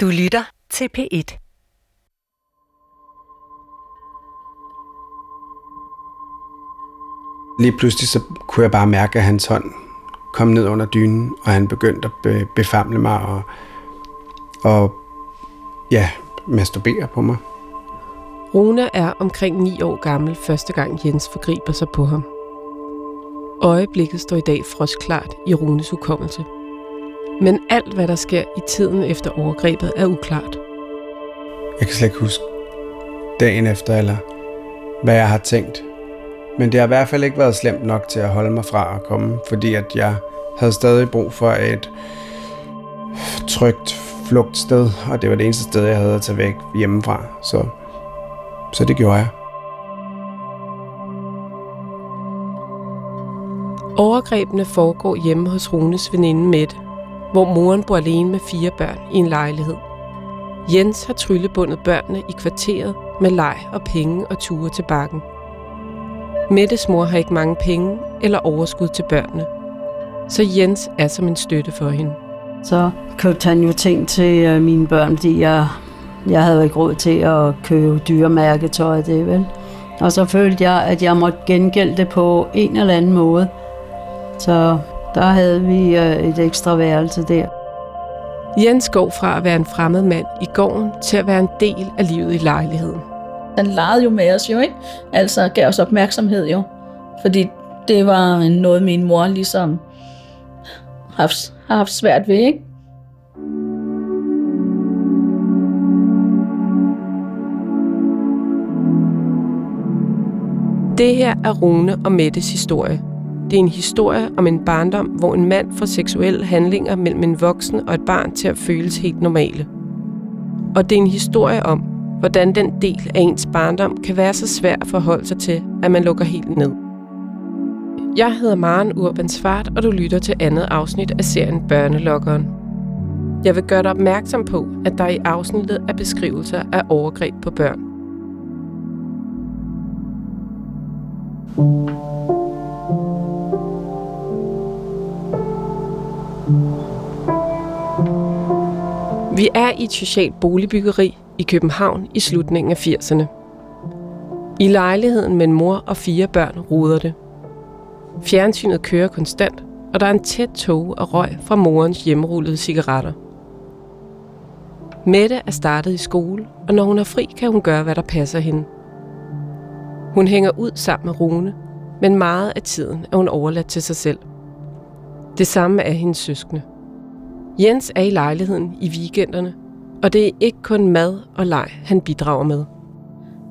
Du lytter til P1. Lige pludselig så kunne jeg bare mærke, at hans hånd kom ned under dynen, og han begyndte at befamle mig og, og ja, masturbere på mig. Rune er omkring 9 år gammel første gang Jens forgriber sig på ham. Øjeblikket står i dag frostklart i Runes hukommelse. Men alt, hvad der sker i tiden efter overgrebet, er uklart. Jeg kan slet ikke huske dagen efter, eller hvad jeg har tænkt. Men det har i hvert fald ikke været slemt nok til at holde mig fra at komme, fordi at jeg havde stadig brug for et trygt flugtsted, og det var det eneste sted, jeg havde at tage væk hjemmefra. Så, så det gjorde jeg. Overgrebene foregår hjemme hos Runes veninde Mette, hvor moren bor alene med fire børn i en lejlighed. Jens har tryllebundet børnene i kvarteret med leg og penge og ture til bakken. Mettes mor har ikke mange penge eller overskud til børnene, så Jens er som en støtte for hende. Så købte han jo ting til øh, mine børn, fordi jeg, jeg havde ikke råd til at købe dyre mærketøj, det vel. Og så følte jeg, at jeg måtte gengælde det på en eller anden måde. Så der havde vi øh, et ekstra værelse der. Jens går fra at være en fremmed mand i gården til at være en del af livet i lejligheden. Han legede jo med os jo, ikke? Altså gav os opmærksomhed jo. Fordi det var noget, min mor ligesom haft, har haft svært ved, ikke? Det her er Rune og Mettes historie. Det er en historie om en barndom, hvor en mand får seksuelle handlinger mellem en voksen og et barn til at føles helt normale. Og det er en historie om, hvordan den del af ens barndom kan være så svær at forholde sig til, at man lukker helt ned. Jeg hedder Maren Urban Svart, og du lytter til andet afsnit af serien Børnelokkeren. Jeg vil gøre dig opmærksom på, at der i afsnittet er beskrivelser af overgreb på børn. Vi er i et socialt boligbyggeri i København i slutningen af 80'erne. I lejligheden med en mor og fire børn ruder det. Fjernsynet kører konstant, og der er en tæt tog og røg fra morens hjemmerullede cigaretter. Mette er startet i skole, og når hun er fri, kan hun gøre, hvad der passer hende. Hun hænger ud sammen med Rune, men meget af tiden er hun overladt til sig selv. Det samme er hendes søskende. Jens er i lejligheden i weekenderne, og det er ikke kun mad og leg, han bidrager med.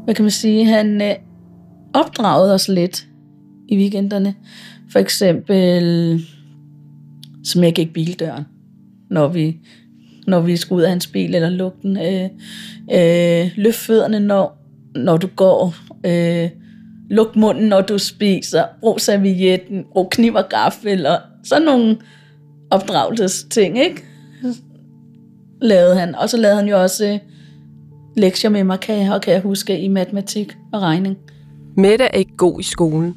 Hvad kan man sige? Han øh, opdragede os lidt i weekenderne. For eksempel, som jeg bildøren, når vi, når vi skulle ud af hans bil, eller lukke den. Øh, øh, løft fødderne, når, når du går. Øh, luk munden, når du spiser. Brug servietten. Brug kniv og gaffel. Og sådan nogle opdragelsesting, ikke? Lavede han. Og så lavede han jo også øh, lektier med mig, kan jeg, og kan jeg huske, i matematik og regning. Mette er ikke god i skolen.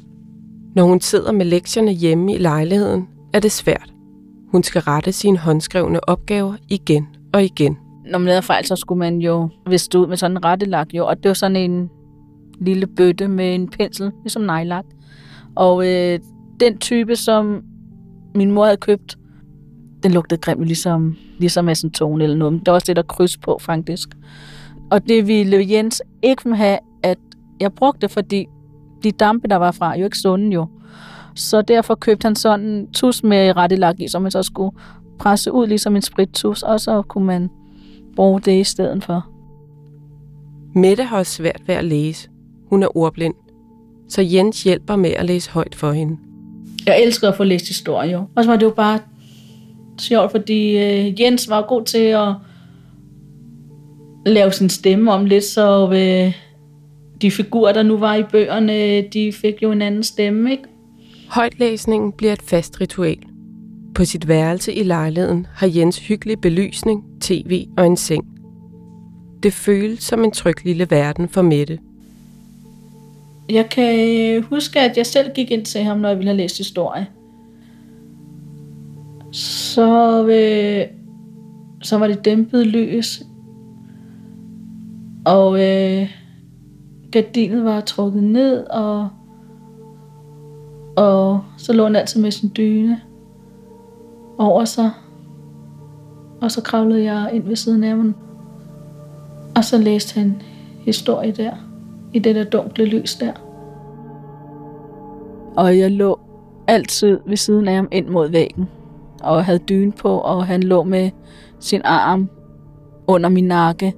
Når hun sidder med lektierne hjemme i lejligheden, er det svært. Hun skal rette sine håndskrevne opgaver igen og igen. Når man lavede fejl, så skulle man jo viste ud med sådan en rettelak, jo, og det var sådan en lille bøtte med en pensel, ligesom nejlak. Og øh, den type, som min mor havde købt, den lugtede grimt, ligesom, ligesom acetone eller noget. Men der var også det, der kryds på, faktisk. Og det ville Jens ikke have, at jeg brugte, fordi de dampe, der var fra, jo ikke sunde jo. Så derfor købte han sådan en tus med rettelak i, som man så skulle presse ud, ligesom en sprittus, og så kunne man bruge det i stedet for. Mette har svært ved at læse. Hun er ordblind. Så Jens hjælper med at læse højt for hende. Jeg elsker at få læst historie, jo. Og så var det jo bare sjovt, fordi øh, Jens var god til at lave sin stemme om lidt, så øh, de figurer, der nu var i bøgerne, de fik jo en anden stemme, ikke? Højtlæsningen bliver et fast ritual. På sit værelse i lejligheden har Jens hyggelig belysning, tv og en seng. Det føles som en tryg lille verden for Mette. Jeg kan huske, at jeg selv gik ind til ham, når jeg ville have læst historie. Så øh, så var det dæmpet lys, og øh, gardinet var trukket ned, og, og så lå han altid med sin dyne over sig. Og så kravlede jeg ind ved siden af ham, og så læste han historie der, i det der dunkle lys der. Og jeg lå altid ved siden af ham ind mod væggen, og havde dyne på, og han lå med sin arm under min nakke,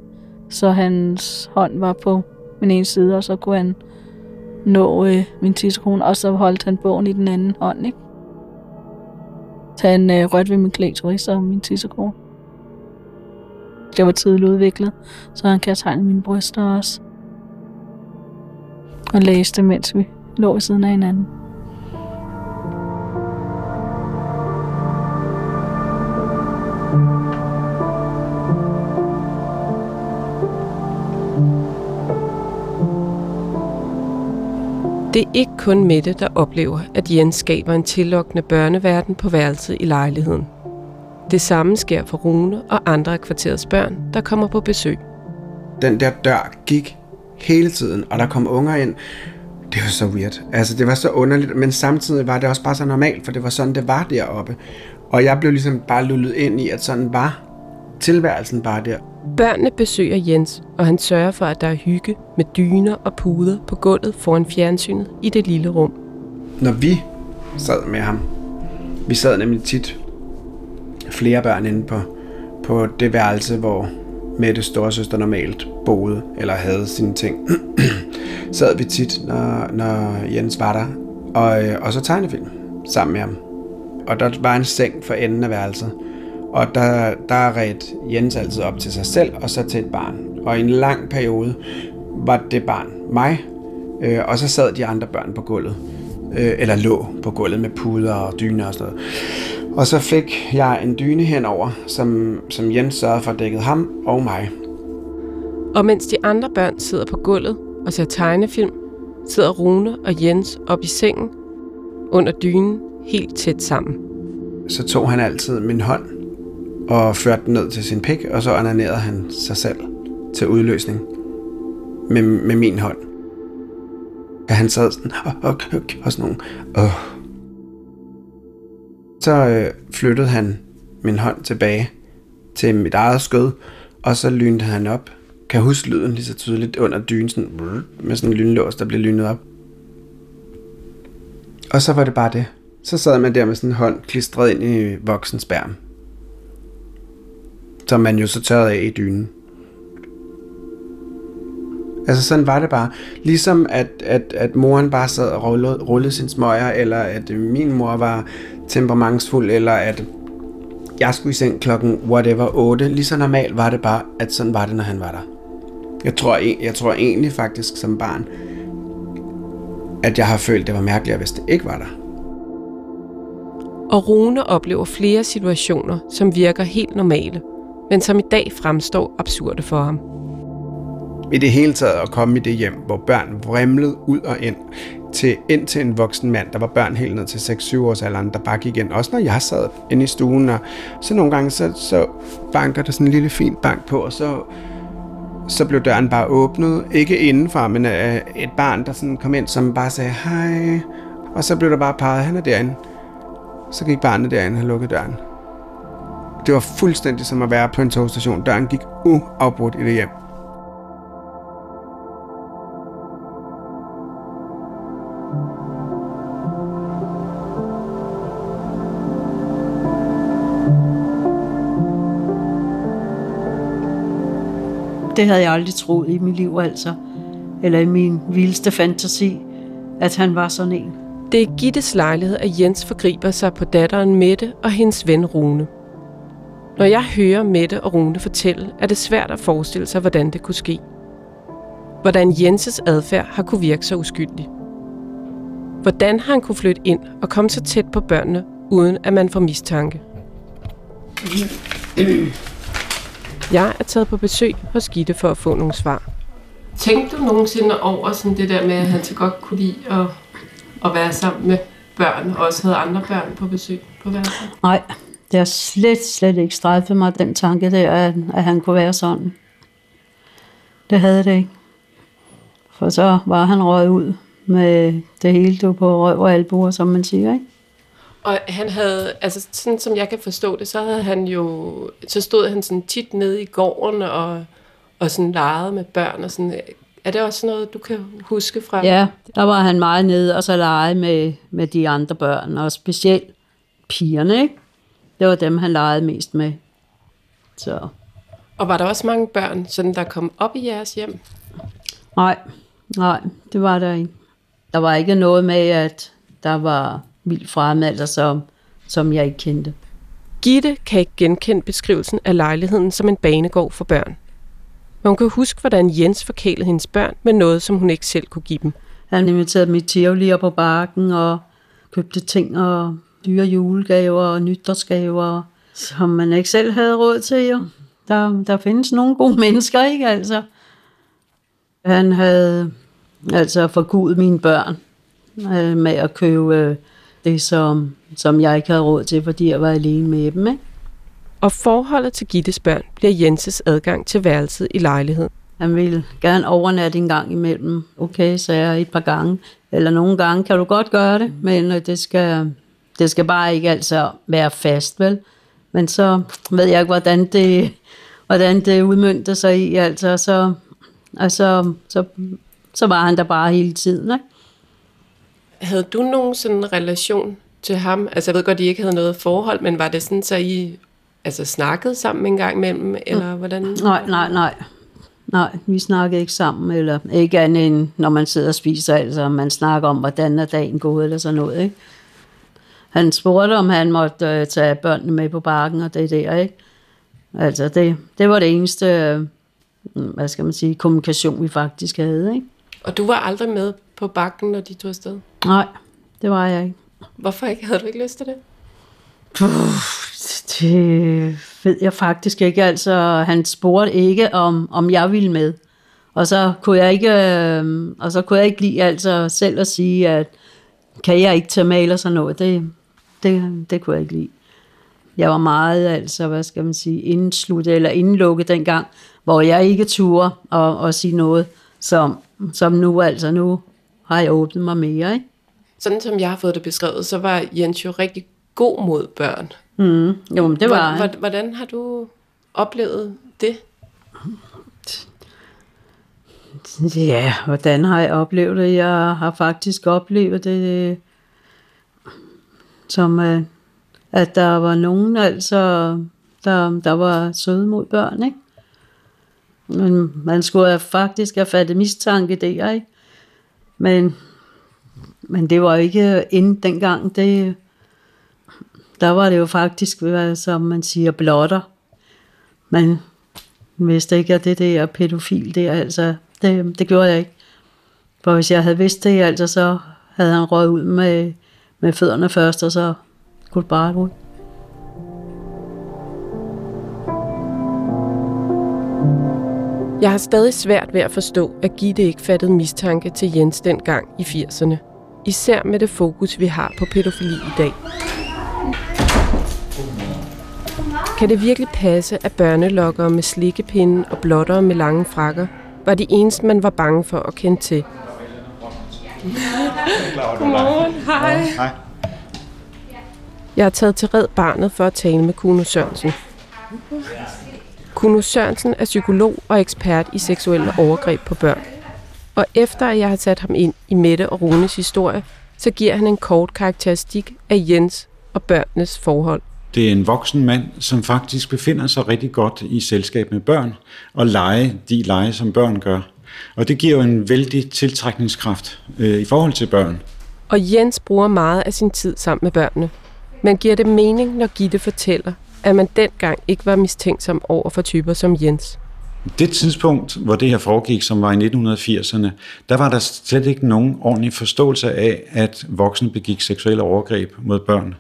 så hans hånd var på min ene side, og så kunne han nå øh, min tidskone, og så holdt han bogen i den anden hånd, ikke? Så han øh, rørte ved min klitoris og min tissekone. Det var tidligt udviklet, så han kan tegne mine bryster også. Og læste, mens vi lå ved siden af hinanden. Det er ikke kun Mette, der oplever, at Jens skaber en tillokkende børneverden på værelset i lejligheden. Det samme sker for Rune og andre af kvarterets børn, der kommer på besøg. Den der dør gik hele tiden, og der kom unger ind. Det var så weird. Altså, det var så underligt, men samtidig var det også bare så normalt, for det var sådan, det var deroppe. Og jeg blev ligesom bare lullet ind i, at sådan var tilværelsen bare der. Børnene besøger Jens, og han sørger for, at der er hygge med dyner og puder på gulvet foran fjernsynet i det lille rum. Når vi sad med ham, vi sad nemlig tit flere børn inde på, på det værelse, hvor Mette storesøster normalt boede eller havde sine ting. sad vi tit, når, når Jens var der, og, øh, og så tegnefilm sammen med ham. Og der var en seng for enden af værelset, og der, der red Jens altid op til sig selv og så til et barn. Og i en lang periode var det barn mig, øh, og så sad de andre børn på gulvet. Øh, eller lå på gulvet med puder og dyner og sådan noget. Og så fik jeg en dyne henover, som, som Jens sørgede for dækket ham og mig. Og mens de andre børn sidder på gulvet og ser tegnefilm, sidder Rune og Jens op i sengen under dynen helt tæt sammen. Så tog han altid min hånd og førte den ned til sin pik, og så onanerede han sig selv til udløsning med, med min hånd. Og han sad sådan, og, og, og, og sådan nogle, og. Så øh, flyttede han min hånd tilbage til mit eget skød, og så lynede han op. Kan jeg huske lyden lige så tydeligt under dynen, sådan, med sådan en lynlås, der blev lynet op. Og så var det bare det. Så sad man der med sådan en hånd klistret ind i voksens bærm som man jo så tørrede af i dynen. Altså sådan var det bare. Ligesom at, at, at moren bare sad og rullede, rullede sin smøger, eller at min mor var temperamentsfuld, eller at jeg skulle i seng klokken whatever 8. Lige så normalt var det bare, at sådan var det, når han var der. Jeg tror, jeg tror egentlig faktisk som barn, at jeg har følt, det var mærkeligt, hvis det ikke var der. Og Rune oplever flere situationer, som virker helt normale – men som i dag fremstår absurde for ham. I det hele taget at komme i det hjem, hvor børn vrimlede ud og ind, til, ind til en voksen mand, der var børn helt ned til 6-7 års alderen, der bare gik ind. Også når jeg sad inde i stuen, og så nogle gange, så, så banker der sådan en lille fint bank på, og så, så blev døren bare åbnet. Ikke indenfra, men af et barn, der sådan kom ind, som bare sagde hej. Og så blev der bare peget, han er derinde. Så gik barnet derinde og lukkede døren. Det var fuldstændig som at være på en togstation. Døren gik uafbrudt i det hjem. Det havde jeg aldrig troet i mit liv, altså. Eller i min vildeste fantasi, at han var sådan en. Det er Gittes lejlighed, at Jens forgriber sig på datteren Mette og hendes ven Rune. Når jeg hører Mette og Rune fortælle, er det svært at forestille sig, hvordan det kunne ske. Hvordan Jenses adfærd har kunne virke så uskyldig. Hvordan har han kunne flytte ind og komme så tæt på børnene, uden at man får mistanke. Jeg er taget på besøg hos Gitte for at få nogle svar. Tænkte du nogensinde over sådan det der med, at han så godt kunne lide at, at være sammen med børn, og også havde andre børn på besøg på værelset? Nej, det har slet, slet ikke strejfet mig, den tanke der, at, at han kunne være sådan. Det havde det ikke. For så var han røget ud med det hele du på røv og albuer, som man siger, ikke? Og han havde, altså sådan som jeg kan forstå det, så havde han jo, så stod han sådan tit nede i gården og, og sådan legede med børn og sådan. Er det også noget, du kan huske fra? Ja, der var han meget nede og så lege med, med de andre børn, og specielt pigerne, ikke? Det var dem, han legede mest med. Så. Og var der også mange børn, sådan der kom op i jeres hjem? Nej, nej, det var der ikke. Der var ikke noget med, at der var vildt fremmelder, som, som jeg ikke kendte. Gitte kan ikke genkende beskrivelsen af lejligheden som en banegård for børn. Men hun kan huske, hvordan Jens forkælede hendes børn med noget, som hun ikke selv kunne give dem. Han inviterede mit tivoli på bakken og købte ting og dyre julegaver og nytårsgaver, som man ikke selv havde råd til. Jo. Der, der findes nogle gode mennesker, ikke altså? Han havde altså forgudet mine børn øh, med at købe øh, det, som, som jeg ikke havde råd til, fordi jeg var alene med dem. Ikke? Og forholdet til Gittes børn bliver Jenses adgang til værelset i lejligheden. Han ville gerne overnatte en gang imellem. Okay, så jeg et par gange. Eller nogle gange kan du godt gøre det, men øh, det skal, det skal bare ikke altså være fast, vel? Men så ved jeg ikke, hvordan det, hvordan det udmyndte sig i. Altså, så, altså, så, så var han der bare hele tiden. Ikke? Havde du nogen sådan relation til ham? Altså jeg ved godt, at I ikke havde noget forhold, men var det sådan, så I altså, snakkede sammen en gang imellem, eller hvordan? Nej, nej, nej. Nej, vi snakkede ikke sammen, eller ikke andet end, når man sidder og spiser, altså man snakker om, hvordan er dagen gået, eller sådan noget, ikke? Han spurgte, om han måtte øh, tage børnene med på bakken, og det der, ikke? Altså, det, det var det eneste, øh, hvad skal man sige, kommunikation, vi faktisk havde, ikke? Og du var aldrig med på bakken, når de tog afsted? Nej, det var jeg ikke. Hvorfor ikke? Havde du ikke lyst til det? Puh, det ved jeg faktisk ikke. Altså, han spurgte ikke, om, om jeg ville med. Og så kunne jeg ikke, øh, og så kunne jeg ikke lide altså selv at sige, at kan jeg ikke tage med eller sådan noget. Det, det, det kunne jeg ikke lide. Jeg var meget, altså, hvad skal man sige, indsluttet eller indlukket dengang, hvor jeg ikke turde at, at sige noget, som, som nu, altså nu har jeg åbnet mig mere, ikke? Sådan som jeg har fået det beskrevet, så var Jens jo rigtig god mod børn. Mm, jo, men det var hvordan, hvordan har du oplevet det? Ja, hvordan har jeg oplevet det? Jeg har faktisk oplevet det, som øh, at der var nogen, altså, der, der var søde mod børn, ikke? Men man skulle faktisk have fattet mistanke der, ikke? Men, men det var ikke inden dengang, det, der var det jo faktisk, som man siger, blotter. Men vidste ikke, at det der pædofil der, altså, det, det gjorde jeg ikke. For hvis jeg havde vidst det, altså, så havde han røget ud med, med fødderne først, og så kunne bare ud. Jeg har stadig svært ved at forstå, at Gitte ikke fattede mistanke til Jens dengang i 80'erne. Især med det fokus, vi har på pædofili i dag. Kan det virkelig passe, at børnelokkere med slikkepinde og blottere med lange frakker var de eneste, man var bange for at kende til? Godmorgen, hej. hej. Jeg har taget til Red Barnet for at tale med Kuno Sørensen. Kuno Sørensen er psykolog og ekspert i seksuelle overgreb på børn. Og efter at jeg har sat ham ind i Mette og Runes historie, så giver han en kort karakteristik af Jens og børnenes forhold. Det er en voksen mand, som faktisk befinder sig rigtig godt i selskab med børn, og lege de lege, som børn gør. Og det giver jo en vældig tiltrækningskraft øh, i forhold til børn. Og Jens bruger meget af sin tid sammen med børnene. Men giver det mening, når Gitte fortæller, at man dengang ikke var mistænksom over for typer som Jens? Det tidspunkt, hvor det her foregik, som var i 1980'erne, der var der slet ikke nogen ordentlig forståelse af, at voksne begik seksuelle overgreb mod børn.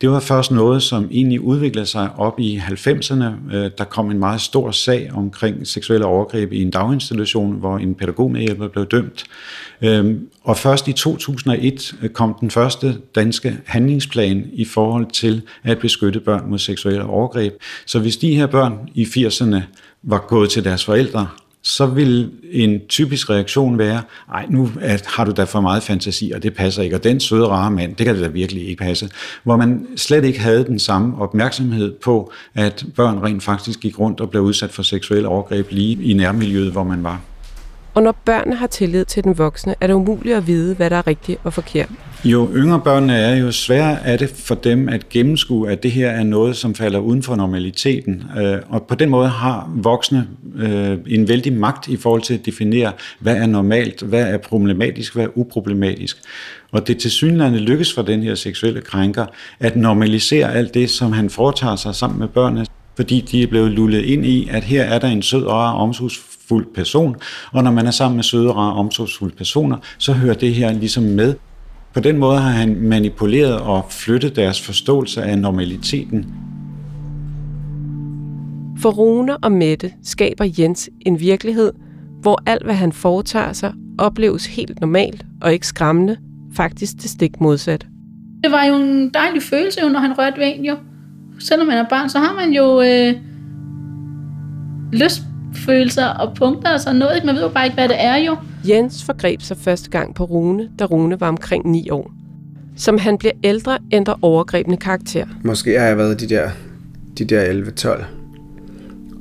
Det var først noget, som egentlig udviklede sig op i 90'erne. Øh, der kom en meget stor sag omkring seksuelle overgreb i en daginstitution, hvor en pædagogmedhjælper blev dømt. Øhm, og først i 2001 øh, kom den første danske handlingsplan i forhold til at beskytte børn mod seksuelle overgreb. Så hvis de her børn i 80'erne var gået til deres forældre så vil en typisk reaktion være, ej, nu har du da for meget fantasi, og det passer ikke, og den søde, rare mand, det kan det da virkelig ikke passe. Hvor man slet ikke havde den samme opmærksomhed på, at børn rent faktisk gik rundt og blev udsat for seksuelle overgreb lige i nærmiljøet, hvor man var. Og når børnene har tillid til den voksne, er det umuligt at vide, hvad der er rigtigt og forkert. Jo yngre børnene er, jo sværere er det for dem at gennemskue, at det her er noget, som falder uden for normaliteten. Øh, og på den måde har voksne øh, en vældig magt i forhold til at definere, hvad er normalt, hvad er problematisk, hvad er uproblematisk. Og det til synligheden lykkes for den her seksuelle krænker at normalisere alt det, som han foretager sig sammen med børnene fordi de er blevet lullet ind i, at her er der en sød og omsorgsfuld person, og når man er sammen med søde og omsorgsfulde personer, så hører det her ligesom med. På den måde har han manipuleret og flyttet deres forståelse af normaliteten. For Rune og Mette skaber Jens en virkelighed, hvor alt hvad han foretager sig, opleves helt normalt og ikke skræmmende, faktisk det stik modsat. Det var jo en dejlig følelse, når han rørte ved en jo. Selvom man er barn, så har man jo øh, lystfølelser og punkter og sådan noget. Man ved jo bare ikke, hvad det er jo. Jens forgreb sig første gang på Rune, da Rune var omkring 9 år. Som han bliver ældre, ændrer overgrebende karakter. Måske har jeg været de der, de der 11-12.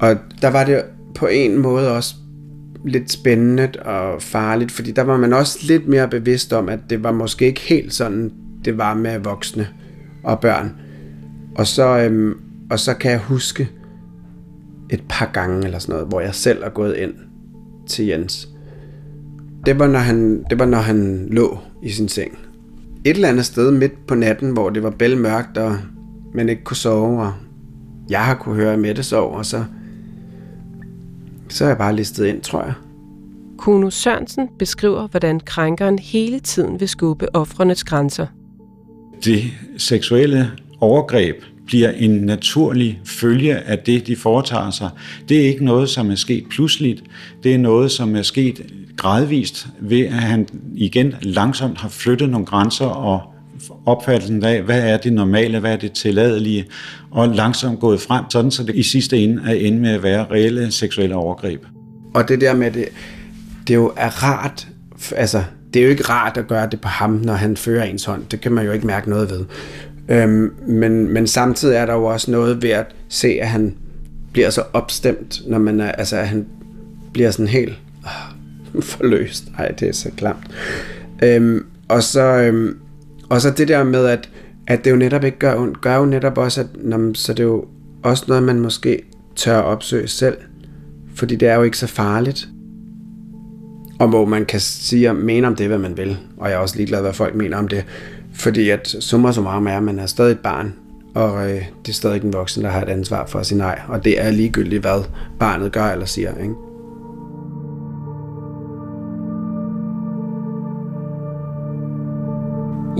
Og der var det på en måde også lidt spændende og farligt, fordi der var man også lidt mere bevidst om, at det var måske ikke helt sådan, det var med voksne og børn. Og så, øhm, og så kan jeg huske et par gange eller sådan noget, hvor jeg selv er gået ind til Jens det var, når han, det var, når han lå i sin seng. Et eller andet sted midt på natten, hvor det var bælmørkt, og man ikke kunne sove, og jeg har kunne høre Mette sove, og så, så er jeg bare listet ind, tror jeg. Kuno Sørensen beskriver, hvordan krænkeren hele tiden vil skubbe offrenes grænser. Det seksuelle overgreb bliver en naturlig følge af det, de foretager sig. Det er ikke noget, som er sket pludseligt. Det er noget, som er sket gradvist ved, at han igen langsomt har flyttet nogle grænser og opfattelsen af, hvad er det normale, hvad er det tilladelige, og langsomt gået frem, sådan så det i sidste ende er ende med at være reelle seksuelle overgreb. Og det der med det, det jo er rart, altså det er jo ikke rart at gøre det på ham, når han fører ens hånd. Det kan man jo ikke mærke noget ved. Øhm, men, men samtidig er der jo også noget ved at se, at han bliver så opstemt, når man er, altså at han bliver sådan helt øh, forløst. Ej, det er så klamt. Øhm, og så, øhm, og så det der med, at, at det jo netop ikke gør ondt, gør jo netop også, at når, så det er jo også noget, man måske tør opsøge selv. Fordi det er jo ikke så farligt. Og hvor man kan sige og mene om det, hvad man vil. Og jeg er også ligeglad, hvad folk mener om det. Fordi at summa summarum er, at man er stadig et barn, og øh, det er stadig en voksen, der har et ansvar for at sige nej. Og det er ligegyldigt, hvad barnet gør eller siger. Ikke?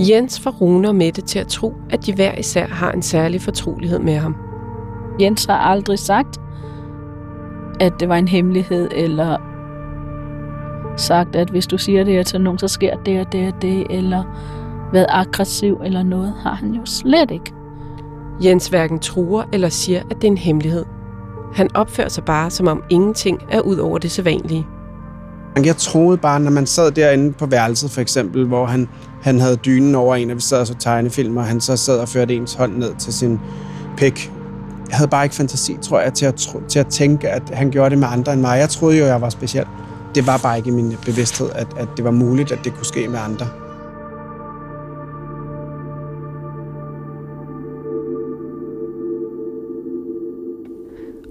Jens får Rune og Mette til at tro, at de hver især har en særlig fortrolighed med ham. Jens har aldrig sagt, at det var en hemmelighed, eller sagt, at hvis du siger det til nogen, så sker det og det og det, eller været aggressiv eller noget, har han jo slet ikke. Jens hverken truer eller siger, at det er en hemmelighed. Han opfører sig bare, som om ingenting er ud over det sædvanlige. Jeg troede bare, når man sad derinde på værelset for eksempel, hvor han, han havde dynen over en, og vi sad og så tegnefilm, og han så sad og førte ens hånd ned til sin pik. Jeg havde bare ikke fantasi, tror jeg, til at, til at tænke, at han gjorde det med andre end mig. Jeg troede jo, jeg var speciel. Det var bare ikke i min bevidsthed, at, at det var muligt, at det kunne ske med andre.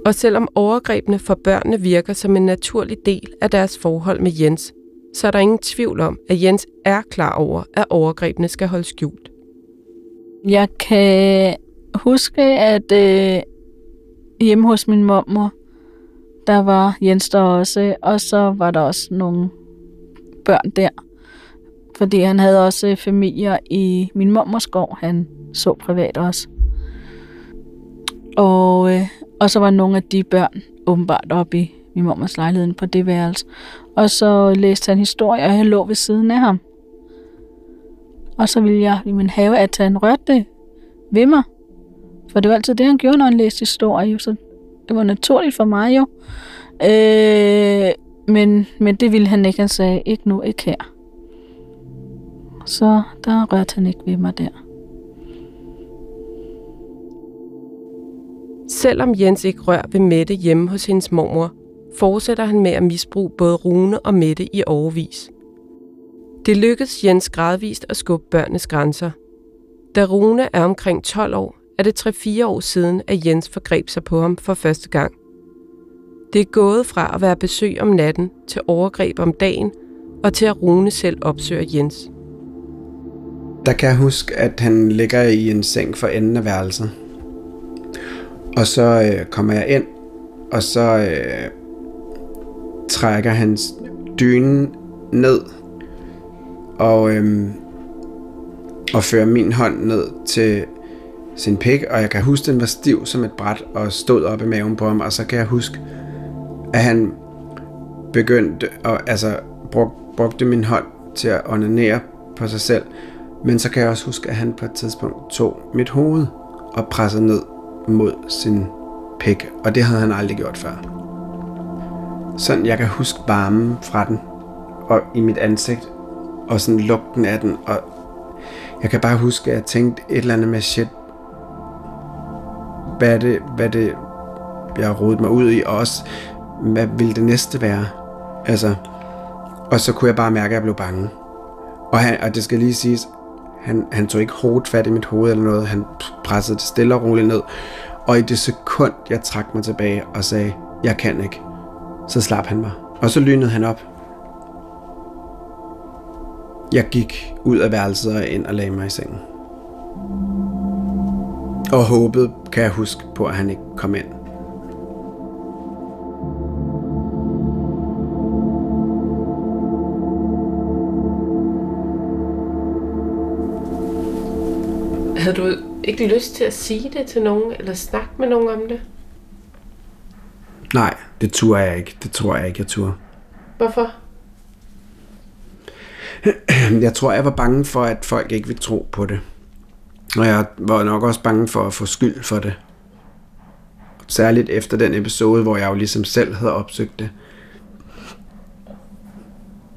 Og selvom overgrebene for børnene virker som en naturlig del af deres forhold med Jens, så er der ingen tvivl om, at Jens er klar over, at overgrebene skal holdes skjult. Jeg kan huske, at øh, hjemme hos min mormor, der var Jens der også, og så var der også nogle børn der Fordi han havde også øh, familier i min mormors gård, han så privat også. Og, øh, og så var nogle af de børn åbenbart oppe i min mormors lejlighed på det værelse. Og så læste han historie, og jeg lå ved siden af ham. Og så ville jeg i min have, at han rørte det ved mig. For det var altid det, han gjorde, når han læste historie. Så det var naturligt for mig jo. Øh, men, men det ville han ikke. Han sagde, ikke nu, ikke her. Så der rørte han ikke ved mig der. Selvom Jens ikke rører ved Mette hjemme hos hendes mormor, fortsætter han med at misbruge både Rune og Mette i overvis. Det lykkes Jens gradvist at skubbe børnenes grænser. Da Rune er omkring 12 år, er det 3-4 år siden, at Jens forgreb sig på ham for første gang. Det er gået fra at være besøg om natten til overgreb om dagen, og til at Rune selv opsøger Jens. Der kan jeg huske, at han ligger i en seng for enden af værelset. Og så øh, kommer jeg ind, og så øh, trækker hans dyne ned og, øh, og fører min hånd ned til sin pik, og jeg kan huske, den var stiv som et bræt og stod op i maven på ham, og så kan jeg huske, at han begyndte at, altså, brug, brugte min hånd til at onanere på sig selv, men så kan jeg også huske, at han på et tidspunkt tog mit hoved og pressede ned mod sin pæk, og det havde han aldrig gjort før. Sådan, jeg kan huske varmen fra den, og i mit ansigt, og sådan lugten af den, og jeg kan bare huske, at jeg tænkte et eller andet med shit, hvad er det, hvad er det jeg har rodet mig ud i, og også, hvad vil det næste være? Altså, og så kunne jeg bare mærke, at jeg blev bange. Og, han, og det skal lige siges, han, han tog ikke hårdt fat i mit hoved eller noget. Han pressede det stille og roligt ned. Og i det sekund, jeg trak mig tilbage og sagde, jeg kan ikke, så slap han mig. Og så lynede han op. Jeg gik ud af værelset og ind og lagde mig i sengen. Og håbede, kan jeg huske på, at han ikke kom ind. Havde du ikke lyst til at sige det til nogen, eller snakke med nogen om det? Nej, det turde jeg ikke. Det tror jeg ikke, jeg turde. Hvorfor? Jeg tror, jeg var bange for, at folk ikke ville tro på det. Og jeg var nok også bange for at få skyld for det. Særligt efter den episode, hvor jeg jo ligesom selv havde opsøgt det.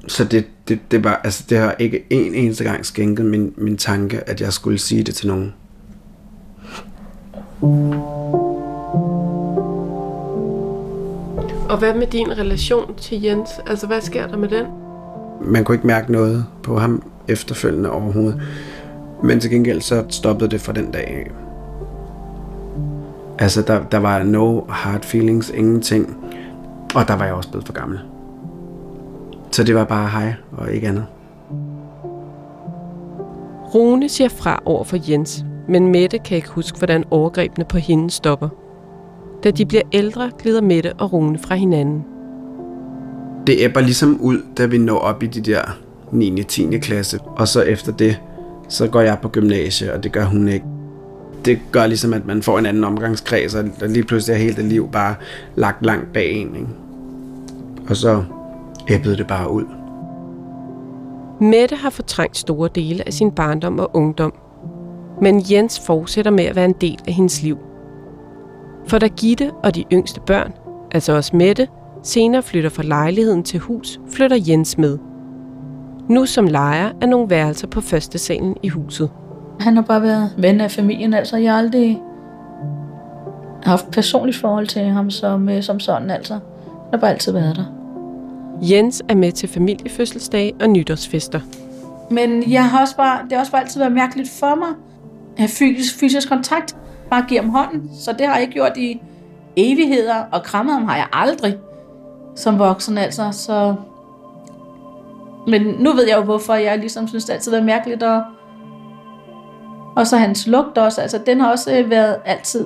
Så det, det, det, var, altså, det har ikke en eneste gang skænket min, min tanke, at jeg skulle sige det til nogen. Og hvad med din relation til Jens? Altså, hvad sker der med den? Man kunne ikke mærke noget på ham efterfølgende overhovedet. Men til gengæld så stoppede det fra den dag af. Altså, der, der var no hard feelings, ingenting. Og der var jeg også blevet for gammel. Så det var bare hej og ikke andet. Rune siger fra over for Jens, men Mette kan ikke huske, hvordan overgrebene på hende stopper. Da de bliver ældre, glider Mette og Rune fra hinanden. Det æbber ligesom ud, da vi når op i de der 9. og 10. klasse. Og så efter det, så går jeg på gymnasie, og det gør hun ikke. Det gør ligesom, at man får en anden omgangskreds, og lige pludselig er hele det liv bare lagt langt bag en. Ikke? Og så æbbede det bare ud. Mette har fortrængt store dele af sin barndom og ungdom. Men Jens fortsætter med at være en del af hendes liv. For da Gitte og de yngste børn, altså også Mette, senere flytter fra lejligheden til hus, flytter Jens med. Nu som lejer er nogle værelser på første salen i huset. Han har bare været ven af familien, altså jeg har aldrig haft personligt forhold til ham som, øh, som sådan, altså. Han har bare altid været der. Jens er med til familiefødselsdage og nytårsfester. Men jeg har også bare, det har også bare altid været mærkeligt for mig at have fysisk, fysisk kontakt. Bare give ham hånden. Så det har jeg ikke gjort i evigheder, og krammet ham har jeg aldrig som voksen altså. Så... Men nu ved jeg jo, hvorfor jeg ligesom synes, det altid har været mærkeligt. Og, og så hans lugt også. Altså, den har også øh, været altid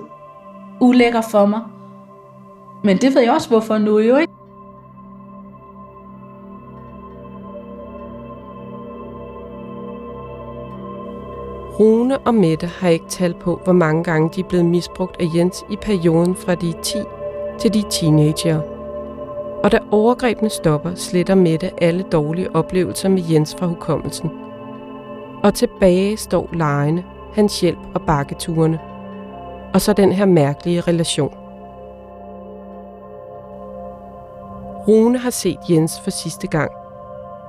ulækker for mig. Men det ved jeg også, hvorfor nu jo, ikke? Rune og Mette har ikke tal på, hvor mange gange de er blevet misbrugt af Jens i perioden fra de 10 til de teenager. Og da overgrebene stopper, sletter Mette alle dårlige oplevelser med Jens fra hukommelsen. Og tilbage står lejene, hans hjælp og bakketurene. Og så den her mærkelige relation. Rune har set Jens for sidste gang,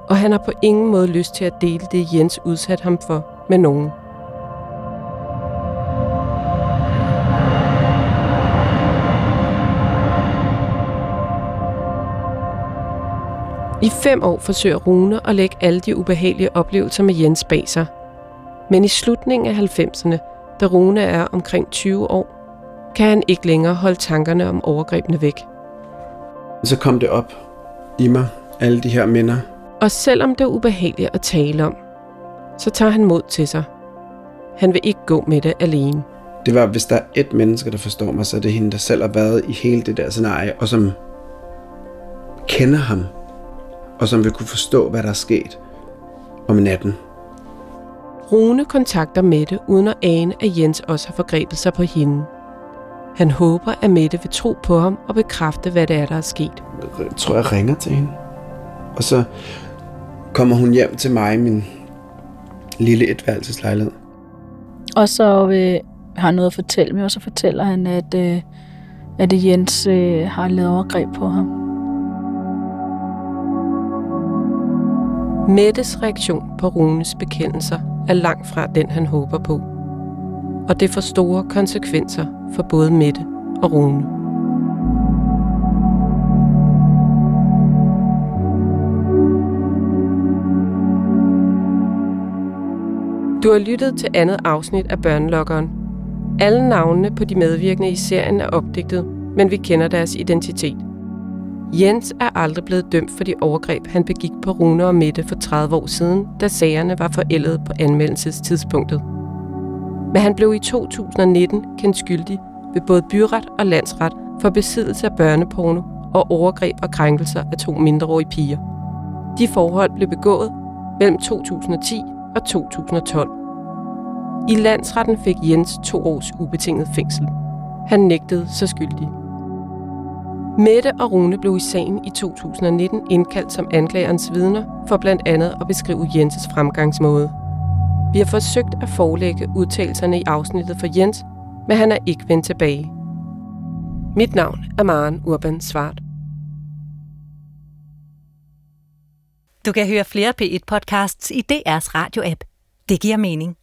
og han har på ingen måde lyst til at dele det, Jens udsat ham for med nogen. I fem år forsøger Rune at lægge alle de ubehagelige oplevelser med Jens bag sig. Men i slutningen af 90'erne, da Rune er omkring 20 år, kan han ikke længere holde tankerne om overgrebene væk. Så kom det op i mig, alle de her minder. Og selvom det er ubehageligt at tale om, så tager han mod til sig. Han vil ikke gå med det alene. Det var, hvis der er et menneske, der forstår mig, så er det hende, der selv har været i hele det der scenarie, og som kender ham og som vil kunne forstå, hvad der er sket om natten. Rune kontakter Mette uden at ane, at Jens også har forgrebet sig på hende. Han håber, at Mette vil tro på ham og bekræfte, hvad det er, der er sket. Jeg tror, jeg ringer til hende. Og så kommer hun hjem til mig, min lille etværelseslejlighed. Og så øh, har han noget at fortælle mig, og så fortæller han, at, øh, at Jens øh, har lavet overgreb på ham. Mettes reaktion på Runes bekendelser er langt fra den, han håber på. Og det får store konsekvenser for både Mette og Rune. Du har lyttet til andet afsnit af Børnelokkeren. Alle navnene på de medvirkende i serien er opdigtet, men vi kender deres identitet. Jens er aldrig blevet dømt for de overgreb, han begik på Rune og Mette for 30 år siden, da sagerne var forældet på anmeldelsestidspunktet. Men han blev i 2019 kendt skyldig ved både byret og landsret for besiddelse af børneporno og overgreb og krænkelser af to mindreårige piger. De forhold blev begået mellem 2010 og 2012. I landsretten fik Jens to års ubetinget fængsel. Han nægtede sig skyldig. Mette og Rune blev i sagen i 2019 indkaldt som anklagerens vidner for blandt andet at beskrive Jenses fremgangsmåde. Vi har forsøgt at forelægge udtalelserne i afsnittet for Jens, men han er ikke vendt tilbage. Mit navn er Maren Urban Svart. Du kan høre flere P1-podcasts i DR's radio-app. Det giver mening.